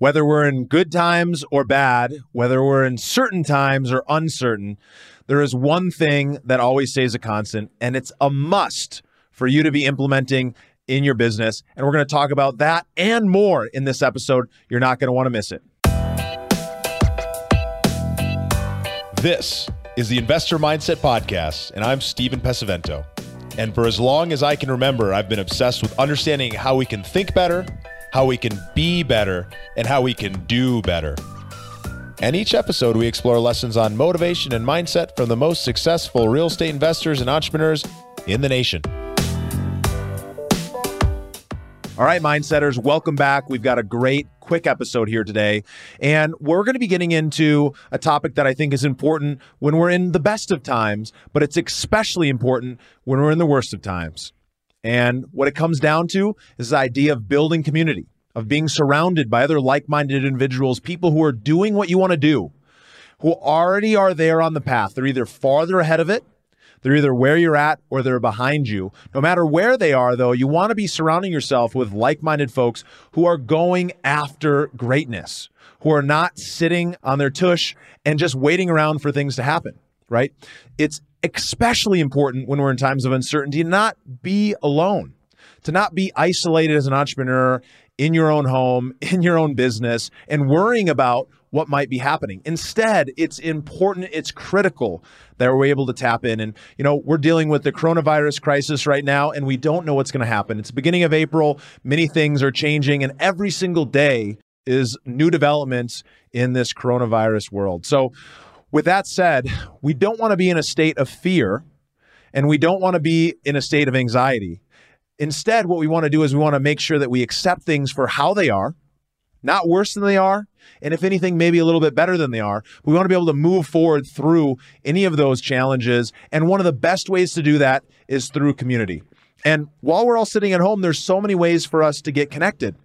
Whether we're in good times or bad, whether we're in certain times or uncertain, there is one thing that always stays a constant, and it's a must for you to be implementing in your business. And we're going to talk about that and more in this episode. You're not going to want to miss it. This is the Investor Mindset Podcast, and I'm Steven Pesavento. And for as long as I can remember, I've been obsessed with understanding how we can think better how we can be better, and how we can do better. And each episode, we explore lessons on motivation and mindset from the most successful real estate investors and entrepreneurs in the nation. All right, Mindsetters, welcome back. We've got a great, quick episode here today. And we're going to be getting into a topic that I think is important when we're in the best of times, but it's especially important when we're in the worst of times. And what it comes down to is the idea of building community, of being surrounded by other like minded individuals, people who are doing what you want to do, who already are there on the path. They're either farther ahead of it, they're either where you're at or they're behind you. No matter where they are, though, you want to be surrounding yourself with like minded folks who are going after greatness, who are not sitting on their tush and just waiting around for things to happen right? It's especially important when we're in times of uncertainty to not be alone, to not be isolated as an entrepreneur in your own home, in your own business, and worrying about what might be happening. Instead, it's important, it's critical that we're able to tap in. And, you know, we're dealing with the coronavirus crisis right now, and we don't know what's going to happen. It's the beginning of April, many things are changing, and every single day is new developments in this coronavirus world. So, with that said, we don't want to be in a state of fear and we don't want to be in a state of anxiety. Instead, what we want to do is we want to make sure that we accept things for how they are, not worse than they are, and if anything, maybe a little bit better than they are. We want to be able to move forward through any of those challenges. And one of the best ways to do that is through community. And while we're all sitting at home, there's so many ways for us to get connected.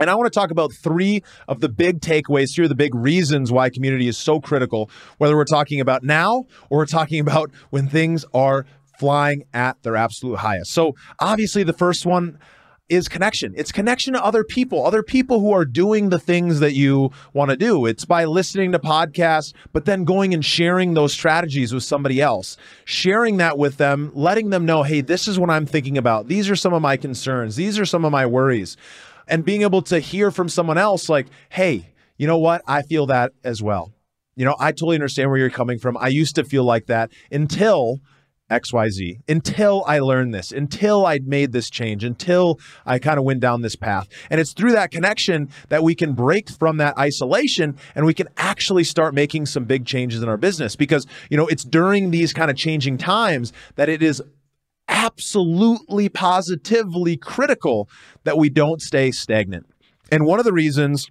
And I want to talk about three of the big takeaways here, the big reasons why community is so critical, whether we're talking about now or we're talking about when things are flying at their absolute highest. So, obviously, the first one is connection. It's connection to other people, other people who are doing the things that you want to do. It's by listening to podcasts, but then going and sharing those strategies with somebody else, sharing that with them, letting them know, hey, this is what I'm thinking about. These are some of my concerns. These are some of my worries and being able to hear from someone else like, hey, you know what? I feel that as well. You know, I totally understand where you're coming from. I used to feel like that until XYZ, until I learned this, until I made this change, until I kind of went down this path. And it's through that connection that we can break from that isolation and we can actually start making some big changes in our business because, you know, it's during these kind of changing times that it is absolutely positively critical that we don't stay stagnant. And one of the reasons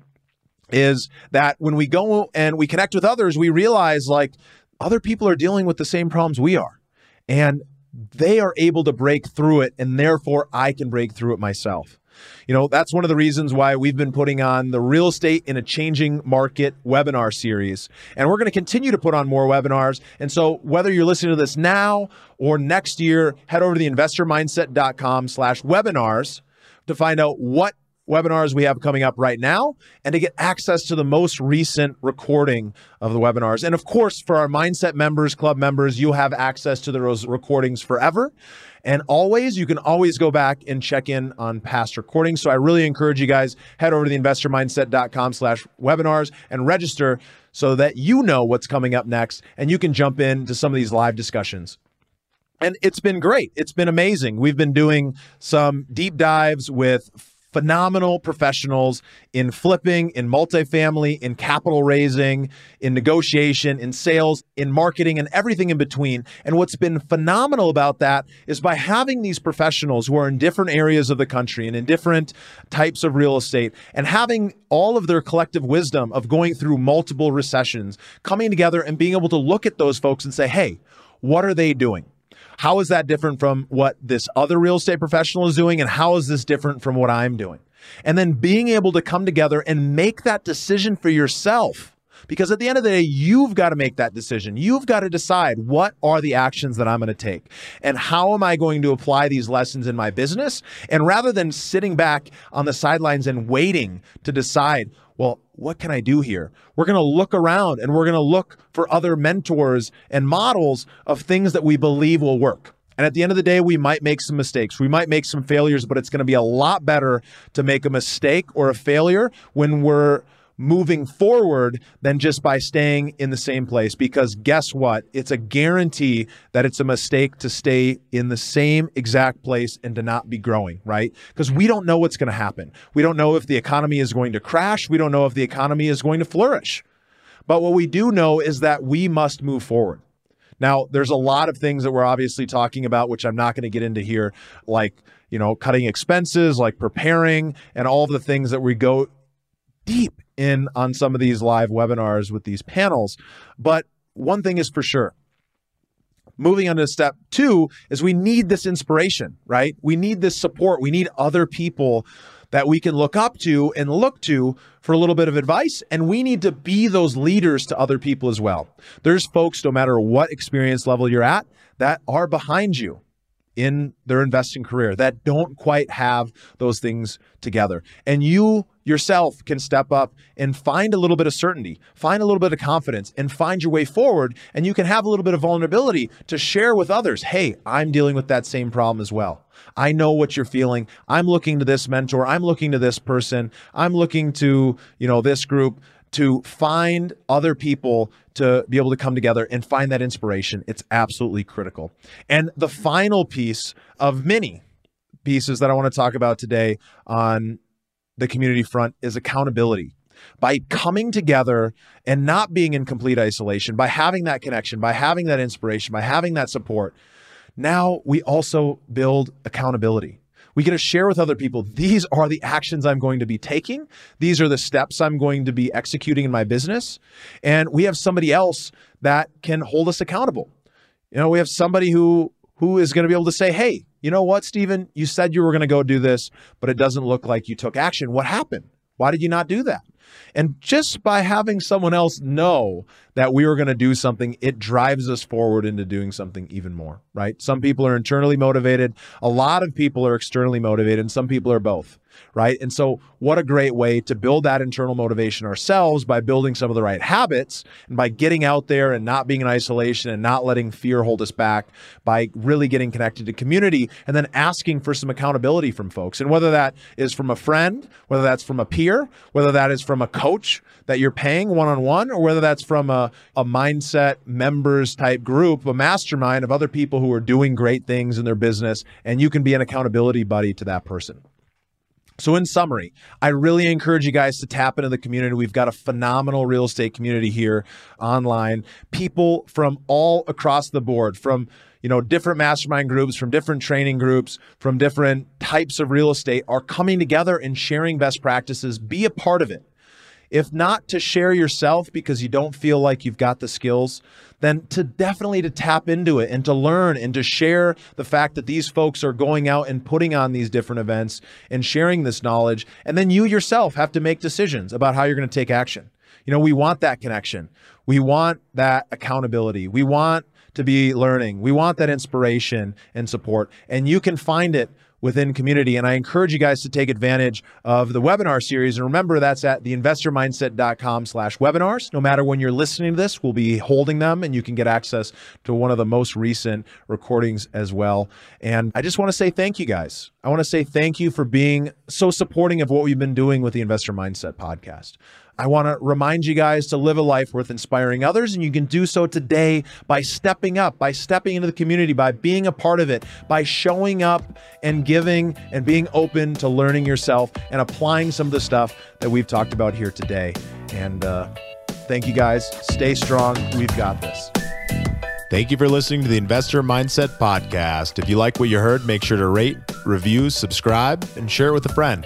is that when we go and we connect with others, we realize like other people are dealing with the same problems we are. And they are able to break through it, and therefore I can break through it myself. You know, that's one of the reasons why we've been putting on the Real Estate in a Changing Market webinar series. And we're going to continue to put on more webinars. And so whether you're listening to this now or next year, head over to the investormindset.com slash webinars to find out what webinars we have coming up right now and to get access to the most recent recording of the webinars. And of course, for our Mindset members, club members, you have access to those recordings forever. And always, you can always go back and check in on past recordings. So I really encourage you guys, head over to the investormindset.com slash webinars and register so that you know what's coming up next and you can jump into some of these live discussions. And it's been great. It's been amazing. We've been doing some deep dives with phenomenal professionals in flipping, in multifamily, in capital raising, in negotiation, in sales, in marketing, and everything in between. And what's been phenomenal about that is by having these professionals who are in different areas of the country and in different types of real estate and having all of their collective wisdom of going through multiple recessions, coming together and being able to look at those folks and say, hey, what are they doing? How is that different from what this other real estate professional is doing? And how is this different from what I'm doing? And then being able to come together and make that decision for yourself. Because at the end of the day, you've got to make that decision. You've got to decide what are the actions that I'm going to take and how am I going to apply these lessons in my business? And rather than sitting back on the sidelines and waiting to decide well, what can I do here? We're going to look around and we're going to look for other mentors and models of things that we believe will work. And at the end of the day, we might make some mistakes. We might make some failures, but it's going to be a lot better to make a mistake or a failure when we're moving forward than just by staying in the same place. Because guess what? It's a guarantee that it's a mistake to stay in the same exact place and to not be growing, right? Because we don't know what's going to happen. We don't know if the economy is going to crash. We don't know if the economy is going to flourish. But what we do know is that we must move forward. Now, there's a lot of things that we're obviously talking about, which I'm not going to get into here, like, you know, cutting expenses, like preparing, and all the things that we go deep in on some of these live webinars with these panels. But one thing is for sure. Moving on to step two is we need this inspiration, right? We need this support. We need other people that we can look up to and look to for a little bit of advice. And we need to be those leaders to other people as well. There's folks, no matter what experience level you're at, that are behind you in their investing career that don't quite have those things together. And you yourself can step up and find a little bit of certainty, find a little bit of confidence, and find your way forward. And you can have a little bit of vulnerability to share with others hey, I'm dealing with that same problem as well. I know what you're feeling. I'm looking to this mentor. I'm looking to this person. I'm looking to, you know, this group to find other people to be able to come together and find that inspiration. It's absolutely critical. And the final piece of many pieces that I want to talk about today on the community front is accountability. By coming together and not being in complete isolation, by having that connection, by having that inspiration, by having that support, now we also build accountability. We get to share with other people these are the actions I'm going to be taking, these are the steps I'm going to be executing in my business. And we have somebody else that can hold us accountable. You know, we have somebody who who is going to be able to say, "Hey, you know what, Steven? You said you were going to go do this, but it doesn't look like you took action. What happened? Why did you not do that?" And just by having someone else know that we were going to do something, it drives us forward into doing something even more, right? Some people are internally motivated. A lot of people are externally motivated, and some people are both right? And so, what a great way to build that internal motivation ourselves by building some of the right habits and by getting out there and not being in isolation and not letting fear hold us back, by really getting connected to community and then asking for some accountability from folks. And whether that is from a friend, whether that's from a peer, whether that is from a coach that you're paying one on one, or whether that's from a, a mindset members type group, a mastermind of other people who are doing great things in their business, and you can be an accountability buddy to that person. So, in summary, I really encourage you guys to tap into the community. We've got a phenomenal real estate community here online. People from all across the board, from you know different mastermind groups, from different training groups, from different types of real estate, are coming together and sharing best practices. Be a part of it if not to share yourself because you don't feel like you've got the skills then to definitely to tap into it and to learn and to share the fact that these folks are going out and putting on these different events and sharing this knowledge. And then you yourself have to make decisions about how you're going to take action. You know we want that connection. We want that accountability. We want to be learning. We want that inspiration and support. And you can find it within community. And I encourage you guys to take advantage of the webinar series. And remember, that's at theinvestormindset.com slash webinars. No matter when you're listening to this, we'll be holding them and you can get access to one of the most recent recordings as well. And I just want to say thank you guys. I want to say thank you for being so supporting of what we've been doing with the Investor Mindset podcast. I want to remind you guys to live a life worth inspiring others, and you can do so today by stepping up, by stepping into the community, by being a part of it, by showing up and giving and being open to learning yourself and applying some of the stuff that we've talked about here today. And uh, thank you guys. Stay strong. We've got this. Thank you for listening to the Investor Mindset Podcast. If you like what you heard, make sure to rate, review, subscribe, and share it with a friend.